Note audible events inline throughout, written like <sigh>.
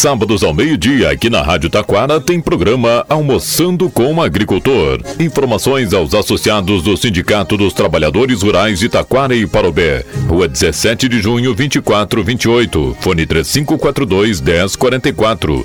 sábados ao meio-dia, aqui na Rádio Taquara, tem programa Almoçando com o Agricultor. Informações aos associados do Sindicato dos Trabalhadores Rurais de Taquara e Parobé. Rua 17 de junho, 2428. Fone 3542 1044.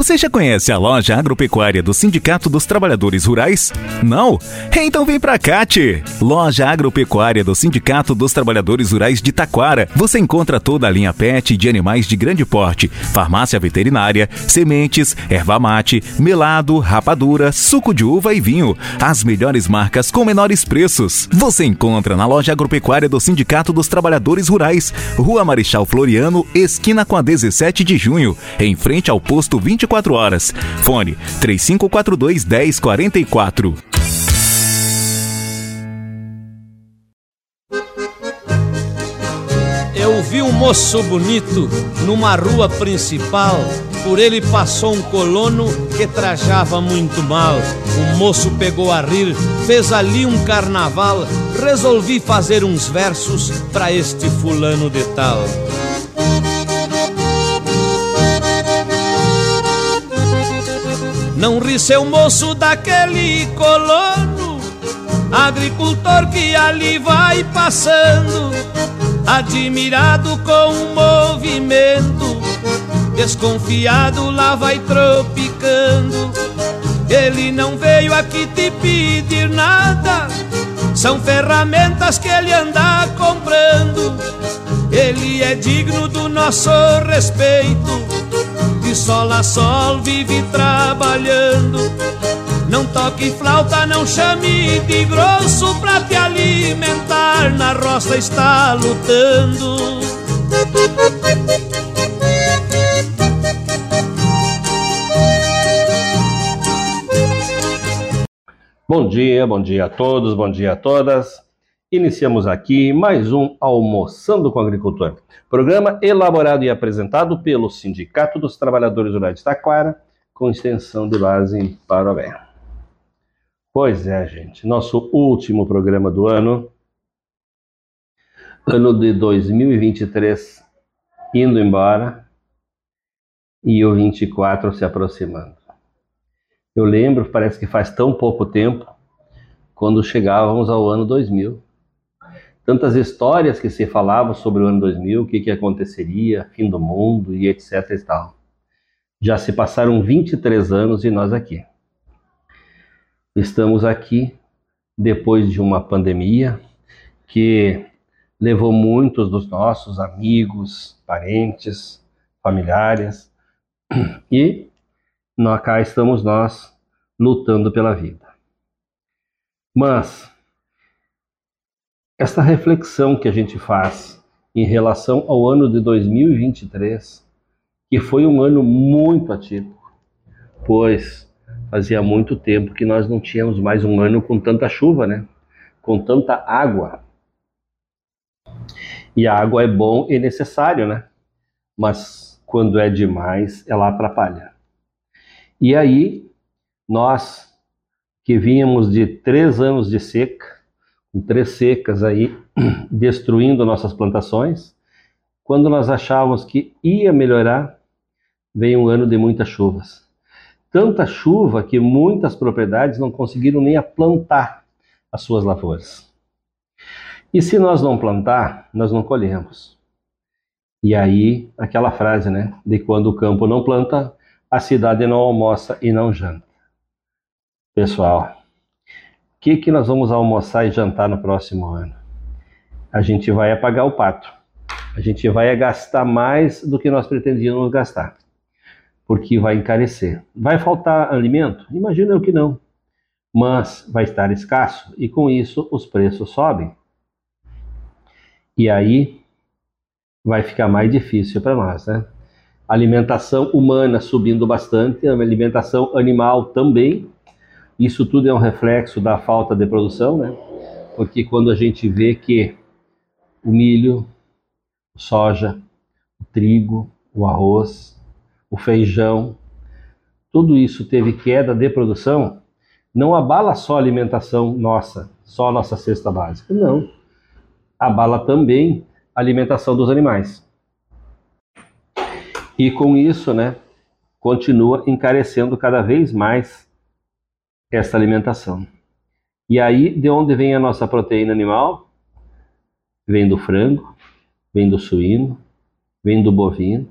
Você já conhece a loja agropecuária do Sindicato dos Trabalhadores Rurais? Não? Então vem pra Cate! Loja agropecuária do Sindicato dos Trabalhadores Rurais de Taquara. Você encontra toda a linha PET de animais de grande porte, farmácia veterinária, sementes, erva mate, melado, rapadura, suco de uva e vinho. As melhores marcas com menores preços. Você encontra na loja agropecuária do Sindicato dos Trabalhadores Rurais, Rua Marechal Floriano, esquina com a 17 de junho, em frente ao posto 24 24 horas. Fone 3542 1044. Eu vi um moço bonito numa rua principal. Por ele passou um colono que trajava muito mal. O moço pegou a rir, fez ali um carnaval. Resolvi fazer uns versos para este fulano de tal. Não ri seu moço daquele colono, agricultor que ali vai passando, admirado com o movimento, desconfiado lá vai tropicando. Ele não veio aqui te pedir nada, são ferramentas que ele anda comprando. Ele é digno do nosso respeito de sol a sol vive trabalhando. Não toque flauta, não chame de grosso pra te alimentar. Na roça está lutando. Bom dia, bom dia a todos, bom dia a todas. Iniciamos aqui mais um Almoçando com Agricultor, programa elaborado e apresentado pelo Sindicato dos Trabalhadores Rurais de Taquara, com extensão de base em Parobé. Pois é, gente, nosso último programa do ano, ano de 2023 indo embora e o 24 se aproximando. Eu lembro, parece que faz tão pouco tempo, quando chegávamos ao ano 2000 tantas histórias que se falavam sobre o ano 2000, o que, que aconteceria, fim do mundo e etc e tal. Já se passaram 23 anos e nós aqui. Estamos aqui depois de uma pandemia que levou muitos dos nossos amigos, parentes, familiares <clears throat> e cá estamos nós lutando pela vida. Mas esta reflexão que a gente faz em relação ao ano de 2023, que foi um ano muito atípico, pois fazia muito tempo que nós não tínhamos mais um ano com tanta chuva, né? Com tanta água. E a água é bom e necessário, né? Mas quando é demais, ela atrapalha. E aí, nós que vínhamos de três anos de seca, com três secas aí, <clears throat> destruindo nossas plantações. Quando nós achávamos que ia melhorar, veio um ano de muitas chuvas. Tanta chuva que muitas propriedades não conseguiram nem plantar as suas lavouras. E se nós não plantar, nós não colhemos. E aí, aquela frase, né? De quando o campo não planta, a cidade não almoça e não janta. Pessoal, que, que nós vamos almoçar e jantar no próximo ano? A gente vai apagar o pato. A gente vai gastar mais do que nós pretendíamos gastar, porque vai encarecer. Vai faltar alimento? Imagina eu que não. Mas vai estar escasso e com isso os preços sobem. E aí vai ficar mais difícil para nós, né? Alimentação humana subindo bastante, alimentação animal também, isso tudo é um reflexo da falta de produção, né? Porque quando a gente vê que o milho, soja, o trigo, o arroz, o feijão, tudo isso teve queda de produção, não abala só a alimentação nossa, só a nossa cesta básica. Não. Abala também a alimentação dos animais. E com isso, né, continua encarecendo cada vez mais essa alimentação. E aí, de onde vem a nossa proteína animal? Vem do frango, vem do suíno, vem do bovino,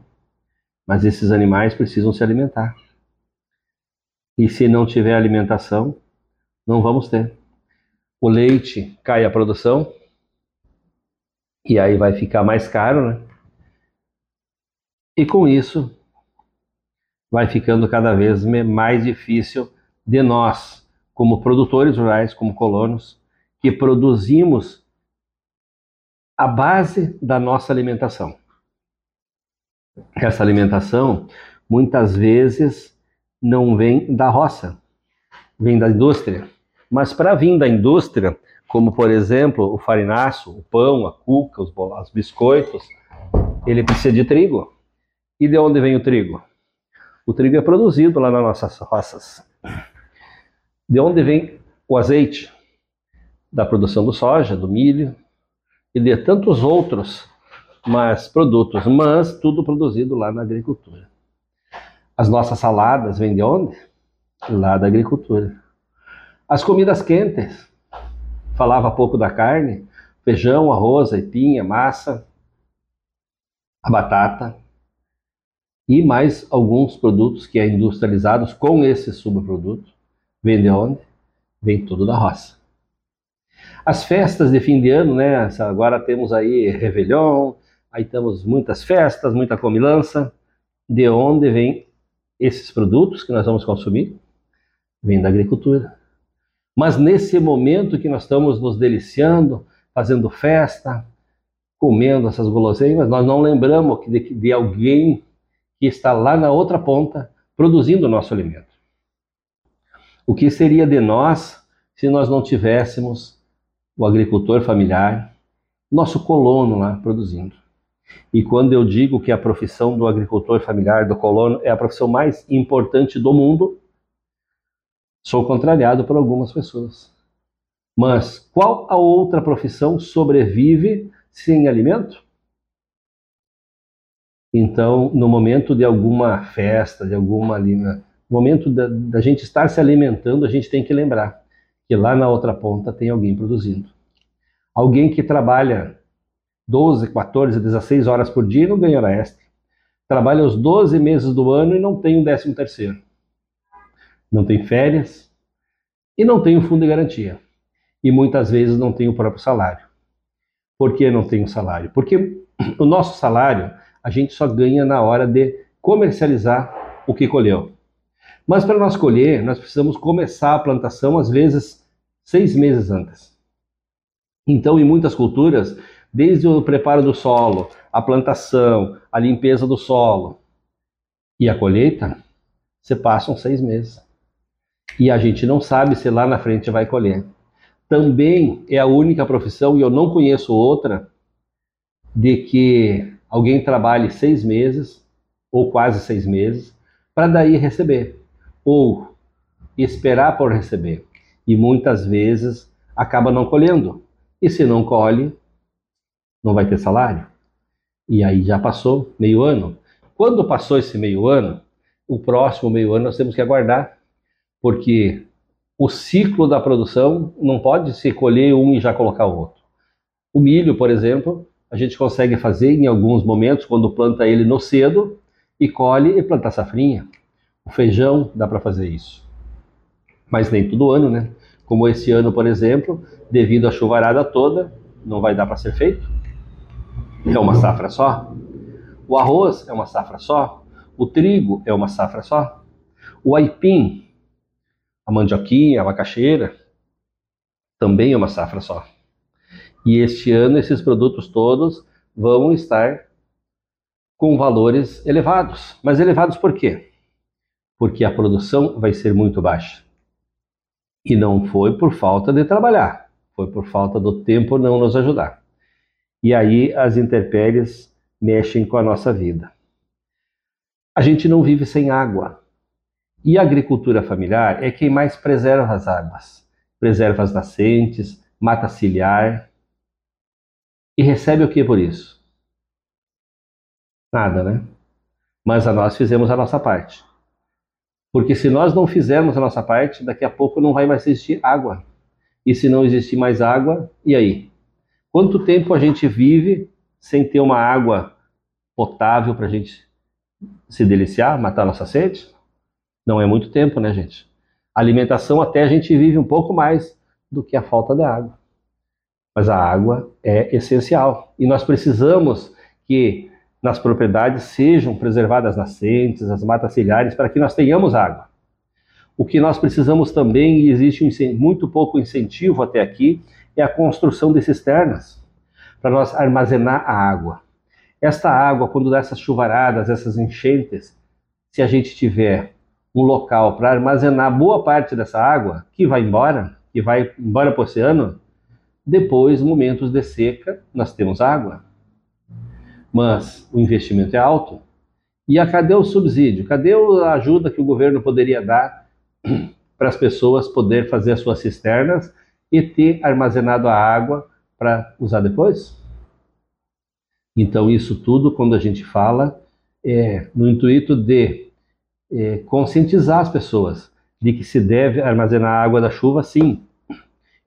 mas esses animais precisam se alimentar. E se não tiver alimentação, não vamos ter. O leite cai a produção, e aí vai ficar mais caro, né? E com isso, vai ficando cada vez mais difícil de nós, como produtores rurais, como colonos, que produzimos a base da nossa alimentação. Essa alimentação muitas vezes não vem da roça, vem da indústria. Mas para vir da indústria, como por exemplo o farináceo, o pão, a cuca, os, os biscoitos, ele precisa de trigo. E de onde vem o trigo? O trigo é produzido lá nas nossas roças. De onde vem o azeite? Da produção do soja, do milho e de tantos outros mas produtos, mas tudo produzido lá na agricultura. As nossas saladas vêm de onde? Lá da agricultura. As comidas quentes, falava pouco da carne, feijão, arroz, aipinha, massa, a batata, e mais alguns produtos que é industrializados com esse subproduto. Vem de onde? Vem tudo da roça. As festas de fim de ano, né? Agora temos aí Réveillon, aí temos muitas festas, muita comilança. De onde vem esses produtos que nós vamos consumir? Vem da agricultura. Mas nesse momento que nós estamos nos deliciando, fazendo festa, comendo essas guloseimas, nós não lembramos de, de alguém que está lá na outra ponta produzindo o nosso alimento. O que seria de nós se nós não tivéssemos o agricultor familiar, nosso colono lá produzindo? E quando eu digo que a profissão do agricultor familiar, do colono, é a profissão mais importante do mundo, sou contrariado por algumas pessoas. Mas qual a outra profissão sobrevive sem alimento? Então, no momento de alguma festa, de alguma no momento da, da, gente estar se alimentando, a gente tem que lembrar que lá na outra ponta tem alguém produzindo. Alguém que trabalha 12, 14, 16 horas por dia e não ganha hora extra. Trabalha os 12 meses do ano e não tem um décimo terceiro. Não tem férias e não tem o fundo de garantia. E muitas vezes não tem o próprio salário. Por que não tem o salário? Porque o nosso salário a gente só ganha na hora de comercializar o que colheu. Mas para nós colher, nós precisamos começar a plantação às vezes seis meses antes. Então, em muitas culturas, desde o preparo do solo, a plantação, a limpeza do solo e a colheita, se passam seis meses. E a gente não sabe se lá na frente vai colher. Também é a única profissão, e eu não conheço outra, de que alguém trabalhe seis meses, ou quase seis meses, para daí receber, ou esperar por receber. E muitas vezes acaba não colhendo. E se não colhe, não vai ter salário. E aí já passou meio ano. Quando passou esse meio ano, o próximo meio ano nós temos que aguardar, porque o ciclo da produção não pode se colher um e já colocar o outro. O milho, por exemplo, a gente consegue fazer em alguns momentos, quando planta ele no cedo e colhe e planta safrinha. Feijão dá para fazer isso. Mas nem todo ano, né? Como esse ano, por exemplo, devido à chuvarada toda, não vai dar para ser feito. É uma safra só. O arroz é uma safra só. O trigo é uma safra só. O aipim, a mandioquinha, a macaxeira, também é uma safra só. E este ano esses produtos todos vão estar com valores elevados. Mas elevados por quê? Porque a produção vai ser muito baixa. E não foi por falta de trabalhar, foi por falta do tempo não nos ajudar. E aí as intempéries mexem com a nossa vida. A gente não vive sem água. E a agricultura familiar é quem mais preserva as águas. Preserva as nascentes, mata ciliar, e recebe o que por isso? Nada, né? Mas a nós fizemos a nossa parte. Porque se nós não fizermos a nossa parte, daqui a pouco não vai mais existir água. E se não existir mais água, e aí? Quanto tempo a gente vive sem ter uma água potável para a gente se deliciar, matar nossa sede? Não é muito tempo, né, gente? alimentação até a gente vive um pouco mais do que a falta de água. Mas a água é essencial e nós precisamos que nas propriedades sejam preservadas nascentes, as matas ciliares, para que nós tenhamos água. O que nós precisamos também, e existe muito pouco incentivo até aqui, é a construção de cisternas para nós armazenar a água. Esta água, quando dá essas chuvaradas, essas enchentes, se a gente tiver um local para armazenar boa parte dessa água que vai embora, que vai embora para o oceano, depois, momentos de seca, nós temos água. Mas o investimento é alto. E a, cadê o subsídio? Cadê a ajuda que o governo poderia dar <clears throat> para as pessoas poder fazer as suas cisternas e ter armazenado a água para usar depois? Então, isso tudo, quando a gente fala, é no intuito de é, conscientizar as pessoas de que se deve armazenar a água da chuva, sim,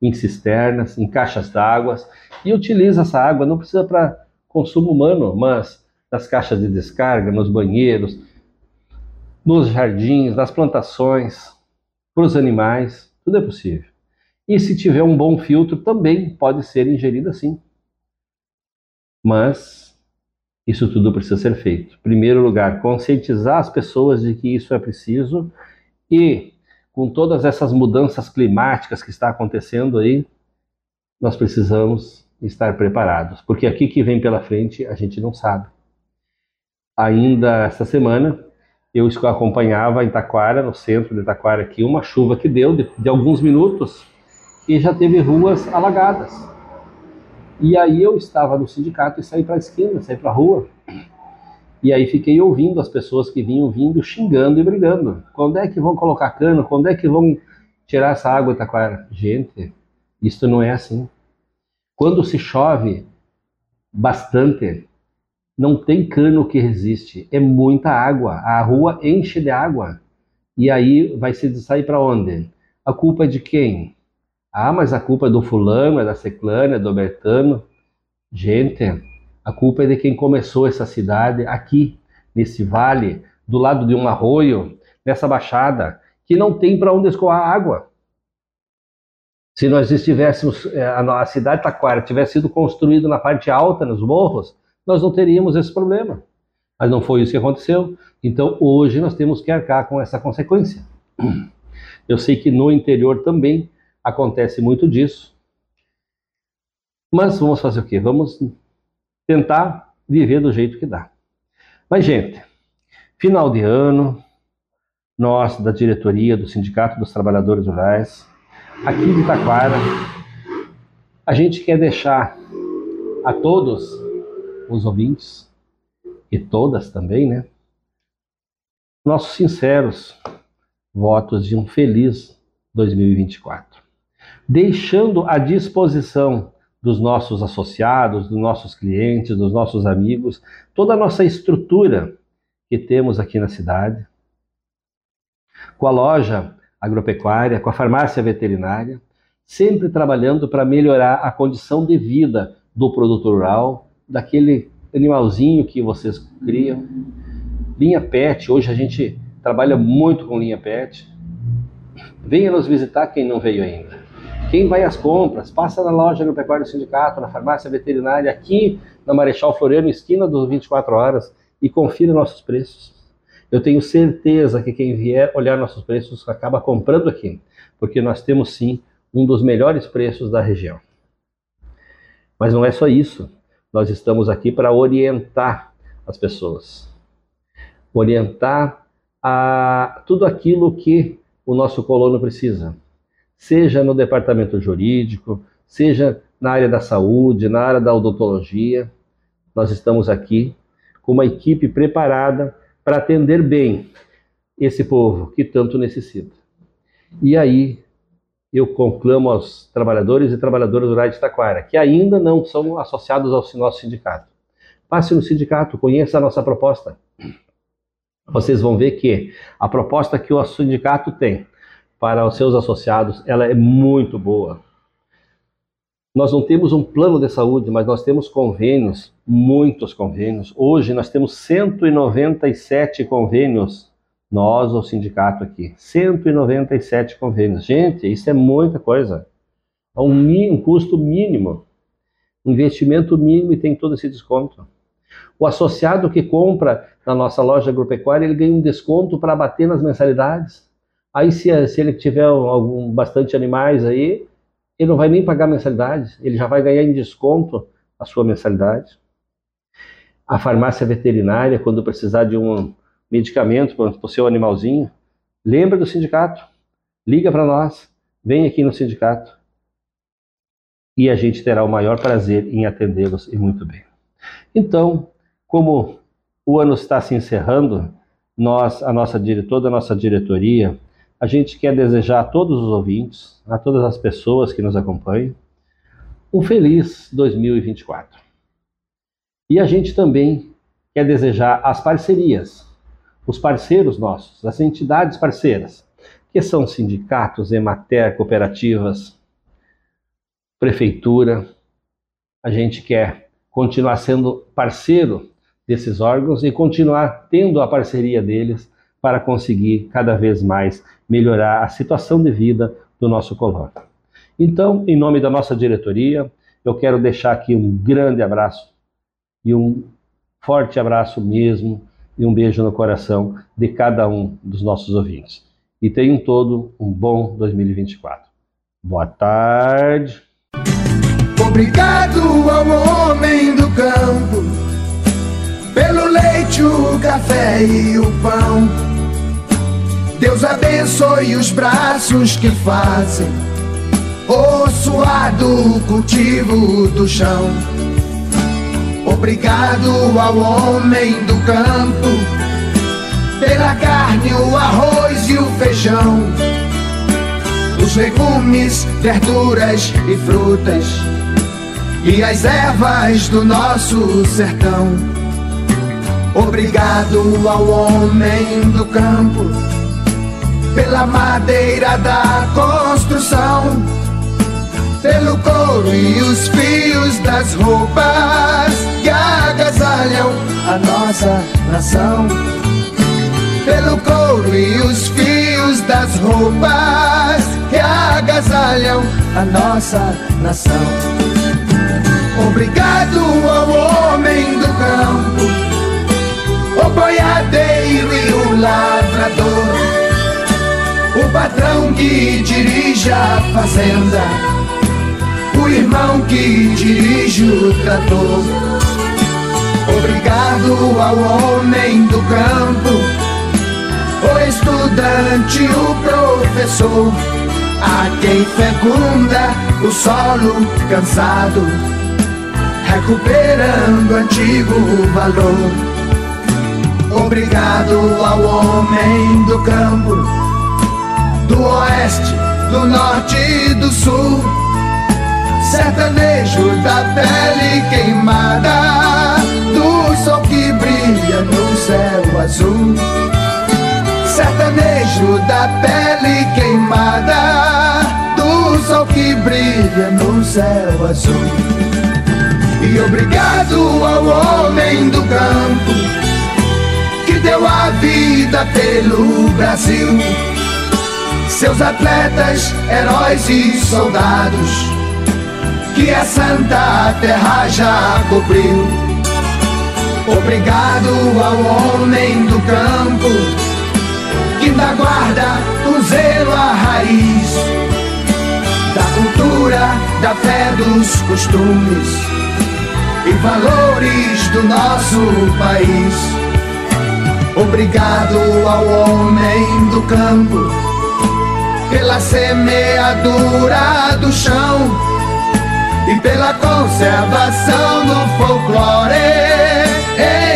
em cisternas, em caixas d'água, e utiliza essa água, não precisa para consumo humano, mas nas caixas de descarga, nos banheiros, nos jardins, nas plantações, para os animais, tudo é possível. E se tiver um bom filtro, também pode ser ingerido assim. Mas isso tudo precisa ser feito. Em primeiro lugar, conscientizar as pessoas de que isso é preciso e com todas essas mudanças climáticas que está acontecendo aí, nós precisamos estar preparados, porque aqui que vem pela frente a gente não sabe. Ainda essa semana eu acompanhava em Taquara, no centro de Taquara aqui, uma chuva que deu de, de alguns minutos e já teve ruas alagadas. E aí eu estava no sindicato e saí para a esquina, saí para a rua. E aí fiquei ouvindo as pessoas que vinham vindo xingando e brigando. Quando é que vão colocar cano? Quando é que vão tirar essa água Itaquara? Gente, isso não é assim. Quando se chove bastante, não tem cano que resiste. É muita água. A rua enche de água. E aí vai se sair para onde? A culpa é de quem? Ah, mas a culpa é do fulano, é da ciclana, é do Bertano. Gente, a culpa é de quem começou essa cidade aqui, nesse vale, do lado de um arroio, nessa baixada, que não tem para onde escoar água. Se nós estivéssemos, eh, a cidade Taquara tivesse sido construída na parte alta, nos morros, nós não teríamos esse problema. Mas não foi isso que aconteceu. Então hoje nós temos que arcar com essa consequência. Eu sei que no interior também acontece muito disso. Mas vamos fazer o quê? Vamos tentar viver do jeito que dá. Mas, gente, final de ano, nós da diretoria do Sindicato dos Trabalhadores Rurais, aqui de Taquara, a gente quer deixar a todos os ouvintes, e todas também, né? Nossos sinceros votos de um feliz 2024 deixando à disposição dos nossos associados, dos nossos clientes, dos nossos amigos, toda a nossa estrutura que temos aqui na cidade, com a loja agropecuária, com a farmácia veterinária, sempre trabalhando para melhorar a condição de vida do produtor rural, daquele animalzinho que vocês criam. Linha PET, hoje a gente trabalha muito com linha PET. Venha nos visitar quem não veio ainda. Quem vai às compras, passa na loja no Pecuário Sindicato, na farmácia veterinária, aqui na Marechal Floriano, esquina dos 24 horas, e confira nossos preços. Eu tenho certeza que quem vier olhar nossos preços acaba comprando aqui, porque nós temos sim um dos melhores preços da região. Mas não é só isso. Nós estamos aqui para orientar as pessoas. Orientar a tudo aquilo que o nosso colono precisa seja no departamento jurídico, seja na área da saúde, na área da odontologia. Nós estamos aqui com uma equipe preparada para atender bem esse povo que tanto necessita. E aí eu conclamo aos trabalhadores e trabalhadoras rurais de Taquara, que ainda não são associados ao nosso sindicato. Passe no sindicato, conheça a nossa proposta. vocês vão ver que a proposta que o sindicato tem para os seus associados, ela é muito boa. Nós não temos um plano de saúde, mas nós temos convênios, muitos convênios. Hoje nós temos 197 convênios, nós, o sindicato aqui. 197 convênios. Gente, isso é muita coisa. É um, um custo mínimo, investimento mínimo e tem todo esse desconto. O associado que compra na nossa loja agropecuária, ele ganha um desconto para bater nas mensalidades. Aí, se, se ele tiver algum, bastante animais aí, ele não vai nem pagar mensalidade, ele já vai ganhar em desconto a sua mensalidade. A farmácia veterinária, quando precisar de um medicamento para o seu animalzinho, lembra do sindicato, liga para nós, vem aqui no sindicato e a gente terá o maior prazer em atendê-los e muito bem. Então, como o ano está se encerrando, nós, a nossa toda a nossa diretoria, a gente quer desejar a todos os ouvintes, a todas as pessoas que nos acompanham, um feliz 2024. E a gente também quer desejar as parcerias, os parceiros nossos, as entidades parceiras, que são sindicatos, Emater, cooperativas, prefeitura. A gente quer continuar sendo parceiro desses órgãos e continuar tendo a parceria deles para conseguir cada vez mais melhorar a situação de vida do nosso colono. Então, em nome da nossa diretoria, eu quero deixar aqui um grande abraço e um forte abraço mesmo e um beijo no coração de cada um dos nossos ouvintes. E tenham todo um bom 2024. Boa tarde. Obrigado ao homem do campo pelo leite, o café e o pão Deus abençoe os braços que fazem o suado cultivo do chão. Obrigado ao homem do campo pela carne, o arroz e o feijão, os legumes, verduras e frutas e as ervas do nosso sertão. Obrigado ao homem do campo pela madeira da construção, pelo couro e os fios das roupas que agasalham a nossa nação. Pelo couro e os fios das roupas que agasalham a nossa nação. Obrigado ao homem do campo, o boiadeiro e o lavrador o patrão que dirige a fazenda, irmão que dirige o trator. Obrigado ao homem do campo, o estudante, o professor, a quem fecunda o solo cansado, recuperando antigo valor. Obrigado ao homem do campo do oeste, do norte e do sul. Sertanejo da pele queimada, do sol que brilha no céu azul. Sertanejo da pele queimada, do sol que brilha no céu azul. E obrigado ao homem do campo que deu a vida pelo Brasil seus atletas, heróis e soldados, que a santa terra já cobriu. Obrigado ao homem do campo, que da guarda o zelo a raiz, da cultura, da fé, dos costumes e valores do nosso país. Obrigado ao homem do campo pela semeadura do chão e pela conservação do folclore,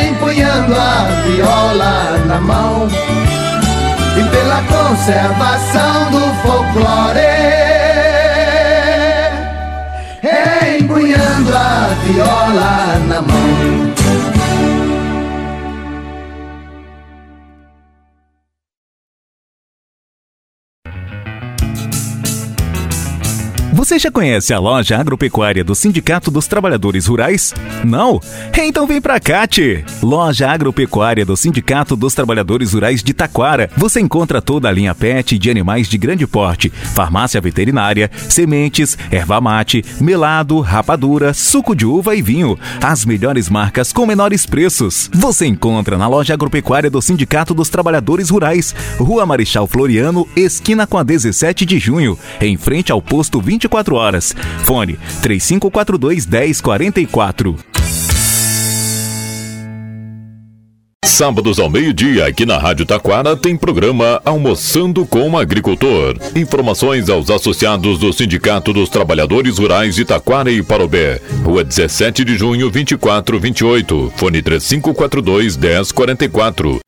empunhando a viola na mão. E pela conservação do folclore, empunhando a viola na mão. Você já conhece a loja agropecuária do Sindicato dos Trabalhadores Rurais? Não? Então vem pra Cate! Loja agropecuária do Sindicato dos Trabalhadores Rurais de Taquara. Você encontra toda a linha PET de animais de grande porte, farmácia veterinária, sementes, erva mate, melado, rapadura, suco de uva e vinho. As melhores marcas com menores preços. Você encontra na loja agropecuária do Sindicato dos Trabalhadores Rurais, Rua Marechal Floriano, esquina com a 17 de junho, em frente ao posto 20 24 horas. Fone 3542 1044. Sábados ao meio-dia, aqui na Rádio Taquara, tem programa Almoçando com o Agricultor. Informações aos associados do Sindicato dos Trabalhadores Rurais de Taquara e Parobé. Rua 17 de junho, 2428. Fone 3542 1044.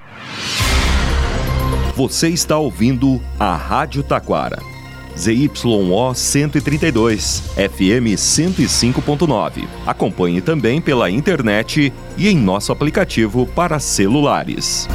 Você está ouvindo a Rádio Taquara. ZYO 132, FM 105.9. Acompanhe também pela internet e em nosso aplicativo para celulares.